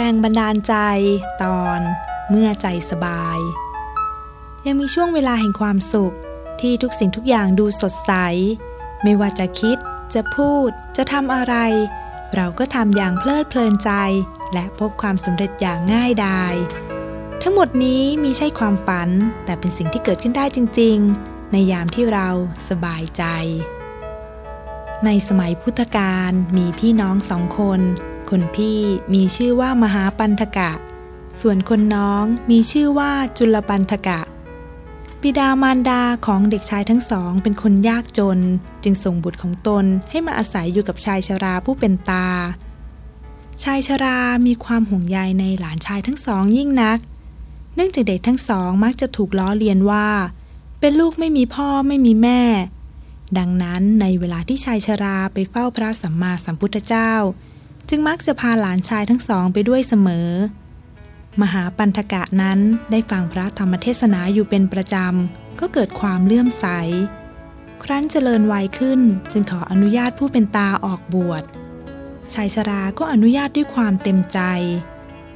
แรงบันดาลใจ ตอนเมื่อใจสบาย ยังมีช่วงเวลาแห่งความสุขที่ทุกสิ่งทุกอย่างดูสดใส ไม่ว่าจะคิด จะพูด จะทำอะไร เราก็ทำอย่างเพลิดเพลินใจ และพบความสำเร็จอย่างง่ายดายทั้งหมดนี้มีใช่ความฝัน แต่เป็นสิ่งที่เกิดขึ้นได้จริง ๆ ในยามที่เราสบายใจ ในสมัยพุทธกาลมีพี่น้องสองคน คนพี่มีชื่อว่ามหาปันธกะ ส่วนคนน้องมีชื่อว่าจุลปันธกะบิดามารดาของเด็กชายทั้งสอง เป็นคนยากจน จึงส่งบุตรของตนให้มาอาศัยอยู่กับชายชราผู้เป็นตา ชายชรามีความห่วงใยในหลานชายทั้งสองยิ่งนัก เนื่องจากเด็กทั้งสองมักจะถูกล้อเลียนว่า เป็นลูกไม่มีพ่อไม่มีแม่ดังนั้นในเวลาที่ชายชราไปเฝ้าพระสัมมาสัมพุทธเจ้า จึงมักจะพาหลานชายทั้งสองไปด้วยเสมอ มหาปันธกะนั้นได้ฟังพระธรรมเทศนาอยู่เป็นประจำ ก็เกิดความเลื่อมใส ครั้นเจริญวัยขึ้นจึงขออนุญาตผู้เป็นตาออกบวชชายชราก็อนุญาตด้วยความเต็มใจ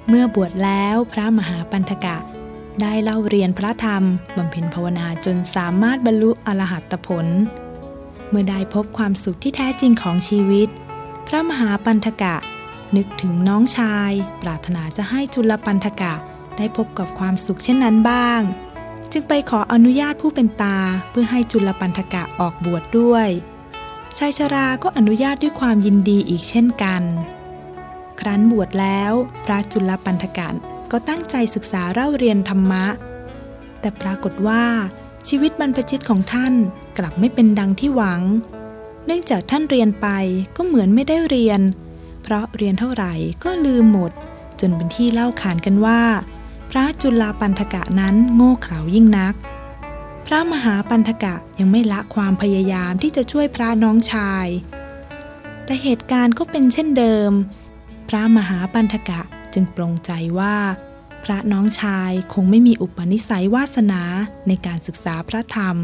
เมื่อบวชแล้วพระมหาปันธกะได้เล่าเรียนพระธรรมบำเพ็ญภาวนาจนสามารถบรรลุอรหัตผล เมื่อได้พบความสุขที่แท้จริงของชีวิต พระมหาปันธกะ นึกถึงน้องชาย ปรารถนาจะให้จุลปันธกะได้พบกับความสุขเช่นนั้นบ้าง จึงไปขออนุญาตผู้เป็นตาเพื่อให้จุลปันธกะออกบวชดด้วยชายชราก็อนุญาตด้วยความยินดีอีกเช่นกัน ครั้นบวชแล้วพระจุลปันธกะก็ตั้งใจศึกษาเล่าเรียนธรรมะ แต่ปรากฏว่าชีวิตบรรพชิตของท่านกลับไม่เป็นดังที่หวัง เนื่องจากท่านเรียนไปก็เหมือนไม่ได้เรียน เพราะเรียนเท่าไหร่ก็ลืมหมด จนเป็นที่เล่าขานกันว่า พระจุลปันธกะนั้นโง่เขลายิ่งนัก พระมหาปันธกะยังไม่ละความพยายามที่จะช่วยพระน้องชาย แต่เหตุการณ์ก็เป็นเช่นเดิม พระมหาปันธกะจึงปรงใจว่า พระน้องชายคงไม่มีอุปนิสัยวาสนาในการศึกษาพระธรรม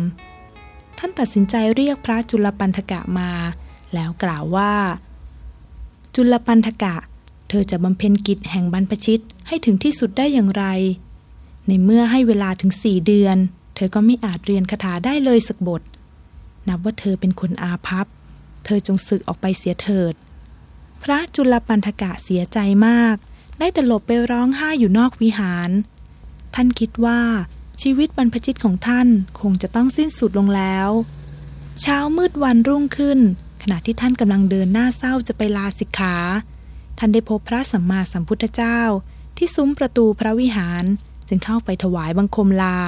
ท่านตัดสินใจเรียกพระจุลปันธกะมา แล้วกล่าวว่า จุลปันธกะ เธอจะบำเพ็ญกิจแห่งบรรพชิตให้ถึงที่สุดได้อย่างไร ในเมื่อให้เวลาถึงสี่เดือน เธอก็ไม่อาจเรียนคาถาได้เลยสักบท นับว่าเธอเป็นคนอาภัพ เธอจงสึกออกไปเสียเถิด พระจุลปันธกะเสียใจมาก ได้แต่หลบไปร้องไห้อยู่นอกวิหาร ท่านคิดว่า ชีวิตบรรพชิตของท่านคงจะต้องสิ้นสุดลงแล้ว เช้ามืดวันรุ่งขึ้น ขณะที่ท่านกำลังเดินหน้าเศร้าจะไปลาสิกขา ท่านได้พบพระสัมมาสัมพุทธเจ้า ที่ซุ้มประตูพระวิหาร จึงเข้าไปถวายบังคมลา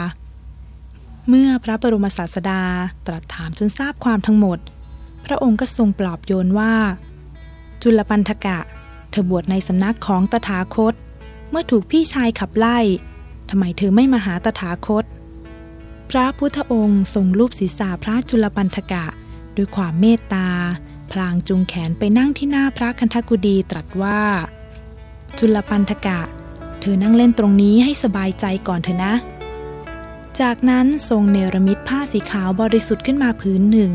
เมื่อพระบรมศาสดาตรัสถามจนทราบความทั้งหมด พระองค์ก็ทรงปลอบโยนว่า จุลปันธกะ เธอบวชในสำนักของตถาคต เมื่อถูกพี่ชายขับไล่ ทำไมเธอไม่มาหาตถาคต พระพุทธองค์ทรงรูปศีรษะพระจุลปันธกะ ด้วยความเมตตา พลางจุงแขนไปนั่งที่หน้าพระคันธกุดีตรัสว่า จุลปันธกะ เธอนั่งเล่นตรงนี้ให้สบายใจก่อนเถอะนะ จากนั้นทรงเนรมิตผ้าสีขาวบริสุทธิ์ขึ้นมาผืนหนึ่ง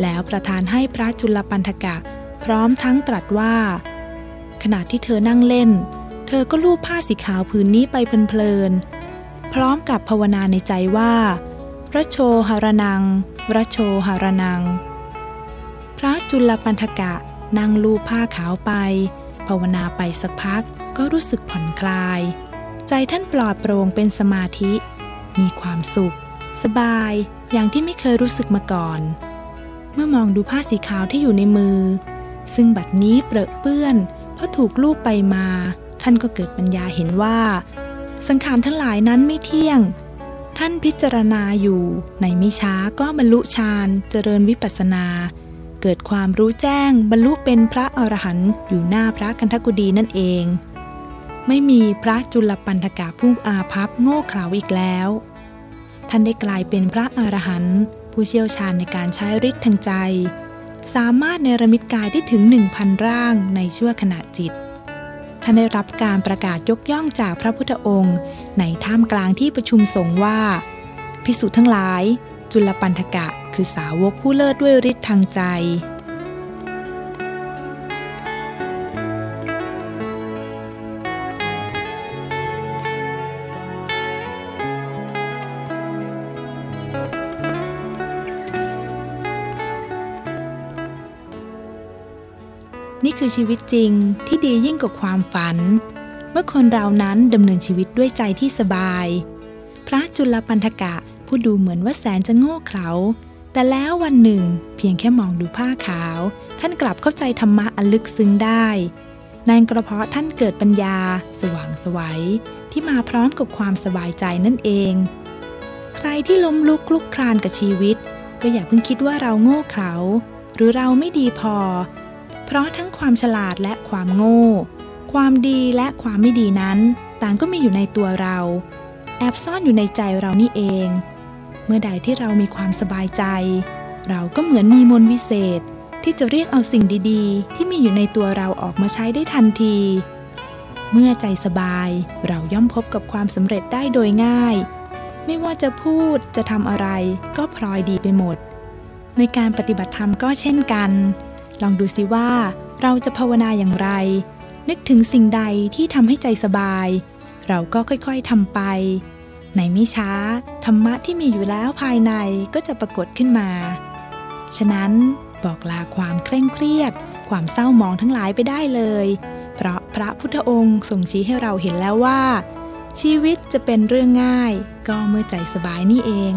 แล้วประทานให้พระจุลปันธกะ พร้อมทั้งตรัสว่า ขณะที่เธอนั่งเล่น เธอก็ลูบผ้าสีขาวผืนนี้ไปเพลินๆ พร้อมกับภาวนาในใจว่าพระโชหรนังพระโชหรนัง พระจุลปันธกะนั่งลูบผ้าขาวไป ภาวนาไปสักพักก็รู้สึกผ่อนคลาย ใจท่านปลอดโปร่งเป็นสมาธิ มีความสุข สบายอย่างที่ไม่เคยรู้สึกมาก่อน เมื่อมองดูผ้าสีขาวที่อยู่ในมือ ซึ่งบัดนี้เปรอะเปื้อนเพราะถูกลูบไปมา ท่านก็เกิดปัญญาเห็นว่า สังขารทั้งหลายนั้นไม่เที่ยง ท่านพิจารณาอยู่ในมิช้าก็บรรลุฌานเจริญวิปัสสนา เกิดความรู้แจ้งบรรลุเป็นพระอรหันต์อยู่หน้าพระกันทกุดีนั่นเอง ไม่มีพระจุลปันธกะผู้อาภัพโง่เขลาอีกแล้ว ท่านได้กลายเป็นพระอรหันต์ผู้เชี่ยวชาญในการใช้ฤทธิ์ทางใจ สามารถเนรมิตกายได้ถึงหนึ่งพันร่างในชั่วขณะจิต ท่านได้รับการประกาศยกย่องจากพระพุทธองค์ ในท่ามกลางที่ประชุมสงฆ์ว่า พิสุทั้งหลาย จุลปันธกะคือสาวกผู้เลิศด้วยฤทธิ์ทางใจ นี่คือชีวิตจริงที่ดียิ่งกว่าความฝัน เมื่อคนเรานั้นดำเนินชีวิตด้วยใจที่สบาย พระจุลปันธกะผู้ดูเหมือนว่าแสนจะโง่เขลาแต่แล้ววันหนึ่ง เพียงแค่มองดูผ้าขาว ท่านกลับเข้าใจธรรมะอันลึกซึ้งได้นั่นกระเพาะท่านเกิดปัญญา สว่างสวัยที่มาพร้อมกับความสบายใจนั่นเอง ใครที่ล้มลุกคลุกคลานกับชีวิต ก็อย่าเพิ่งคิดว่าเราโง่เขลาหรือเราไม่ดีพอ เพราะทั้งความฉลาดและความโง่ ความดีและความไม่ดีนั้น ต่างก็มีอยู่ในตัวเรา แอบซ่อนอยู่ในใจเรานี่เอง เมื่อใดที่เรามีความสบายใจ เราก็เหมือนมีมนวิเศษ ที่จะเรียกเอาสิ่งดีๆ ที่มีอยู่ในตัวเราออกมาใช้ได้ทันที เมื่อใจสบายเราย่อมพบกับความสำเร็จได้โดยง่าย ไม่ว่าจะพูดจะทำอะไรก็พลอยดีไปหมด ในการปฏิบัติธรรมก็เช่นกัน ลองดูสิว่าเราจะภาวนาอย่างไร นึกถึงสิ่งใดที่ทำให้ใจสบาย เราก็ค่อยๆทำไป ในไม่ช้า ธรรมะที่มีอยู่แล้วภายในก็จะปรากฏขึ้นมา ฉะนั้นบอกลาความเคร่งเครียด ความเศร้าหมองทั้งหลายไปได้เลย เพราะพระพุทธองค์ทรงชี้ให้เราเห็นแล้วว่า ชีวิตจะเป็นเรื่องง่าย ก็เมื่อใจสบายนี่เอง